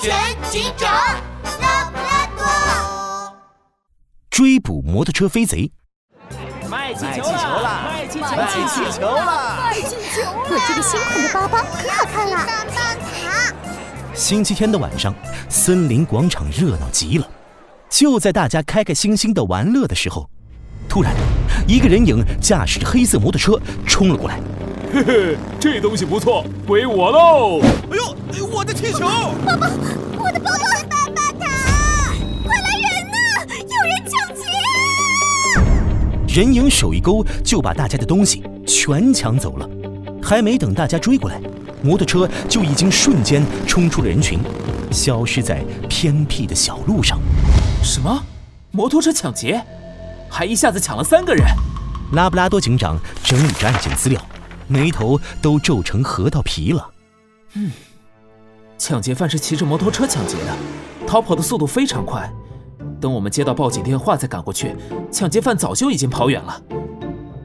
全警长，拉布拉多。追捕摩托车飞贼，卖气球了！卖气球了！卖气球了！卖气球了！我这个新款的包包可好看了！棒棒糖。星期天的晚上，森林广场热闹极了。就在大家开开心心的玩乐的时候，突然，一个人影驾驶着黑色摩托车冲了过来。嘿嘿，这东西不错，归我喽！哎呦，我的气球！爸爸，我的包包！棒棒糖！快来人呐！有人抢劫！人影手一勾，就把大家的东西全抢走了。还没等大家追过来，摩托车就已经瞬间冲出了人群，消失在偏僻的小路上。什么？摩托车抢劫？还一下子抢了三个人？拉布拉多警长整理着案件资料，眉头都皱成核桃皮了。嗯，抢劫犯是骑着摩托车抢劫的，逃跑的速度非常快。等我们接到报警电话再赶过去，抢劫犯早就已经跑远了。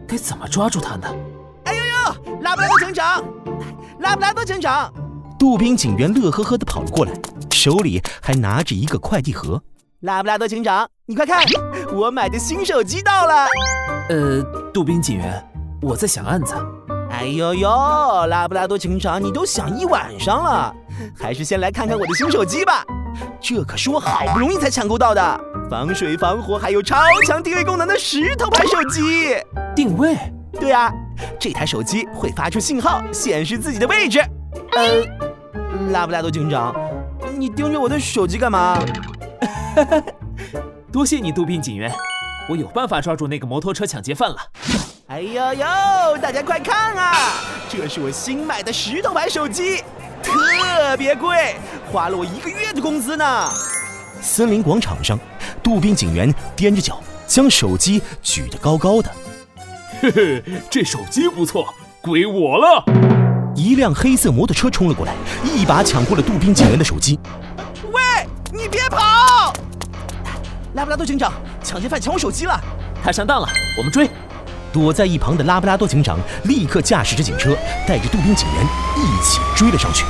该怎么抓住他呢？哎呦呦，拉布拉多警长，拉布拉多警长！杜宾警员乐呵呵地跑了过来，手里还拿着一个快递盒。拉布拉多警长，你快看，我买的新手机到了。呃，杜宾警员，我在想案子。哎呦呦，拉布拉多警长，你都想一晚上了，还是先来看看我的新手机吧。这可是我好不容易才抢购到的，防水防火，还有超强定位功能的石头牌手机。定位？对啊，这台手机会发出信号，显示自己的位置。呃，拉布拉多警长，你盯着我的手机干嘛？多谢你，杜宾警员，我有办法抓住那个摩托车抢劫犯了。哎呦呦，大家快看啊！这是我新买的石头牌手机，特别贵，花了我一个月的工资呢。森林广场上，杜宾警员踮着脚，将手机举得高高的。嘿嘿，这手机不错，归我了。一辆黑色摩托车冲了过来，一把抢过了杜宾警员的手机。喂，你别跑！拉布拉多警长，抢劫犯抢我手机了！他上当了，我们追！躲在一旁的拉布拉多警长立刻驾驶着警车，带着杜宾警员一起追了上去。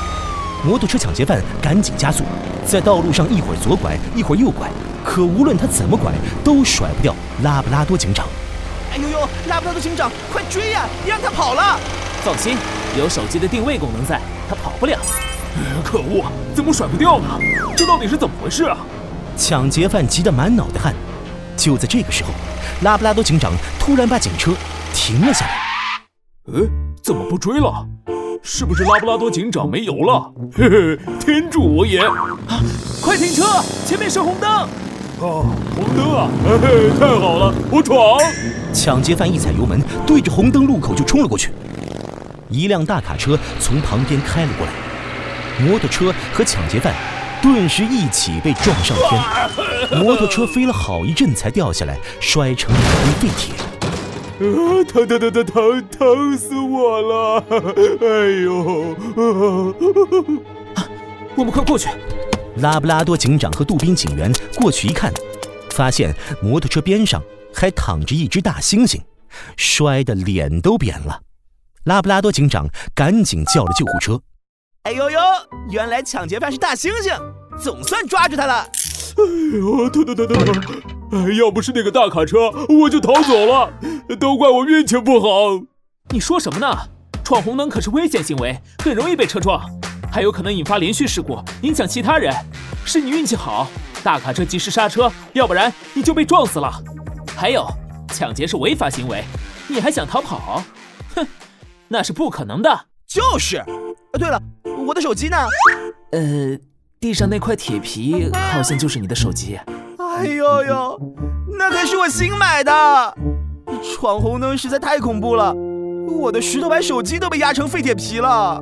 摩托车抢劫犯赶紧加速，在道路上一会儿左拐，一会儿右拐，可无论他怎么拐，都甩不掉拉布拉多警长。哎呦呦，拉布拉多警长，快追呀！别让他跑了！放心，有手机的定位功能在，他跑不了。可恶，怎么甩不掉呢？这到底是怎么回事啊？抢劫犯急得满脑袋汗。就在这个时候，拉布拉多警长突然把警车停了下来。呃，怎么不追了？是不是拉布拉多警长没油了？嘿嘿，天助我也！啊，快停车！前面是红灯。啊，红灯啊！嘿嘿，太好了，我闯！抢劫犯一踩油门，对着红灯路口就冲了过去。一辆大卡车从旁边开了过来，摩托车和抢劫犯顿时一起被撞上天。摩托车飞了好一阵才掉下来，摔成了一堆废铁。啊，疼疼疼疼疼疼死我了！哎呦！啊，我们快过去！拉布拉多警长和杜宾警员过去一看，发现摩托车边上还躺着一只大猩猩，摔得脸都扁了。拉布拉多警长赶紧叫了救护车。哎呦呦，原来抢劫犯是大猩猩，总算抓住他了！哎呦，疼疼疼疼疼！哎，要不是那个大卡车，我就逃走了。都怪我运气不好。你说什么呢？闯红灯可是危险行为，很容易被车撞，还有可能引发连续事故，影响其他人。是你运气好，大卡车及时刹车，要不然你就被撞死了。还有，抢劫是违法行为，你还想逃跑？哼，那是不可能的。就是。呃，对了，我的手机呢？呃，地上那块铁皮好像就是你的手机。哎呦呦，那可是我新买的！闯红灯实在太恐怖了，我的石头牌手机都被压成废铁皮了。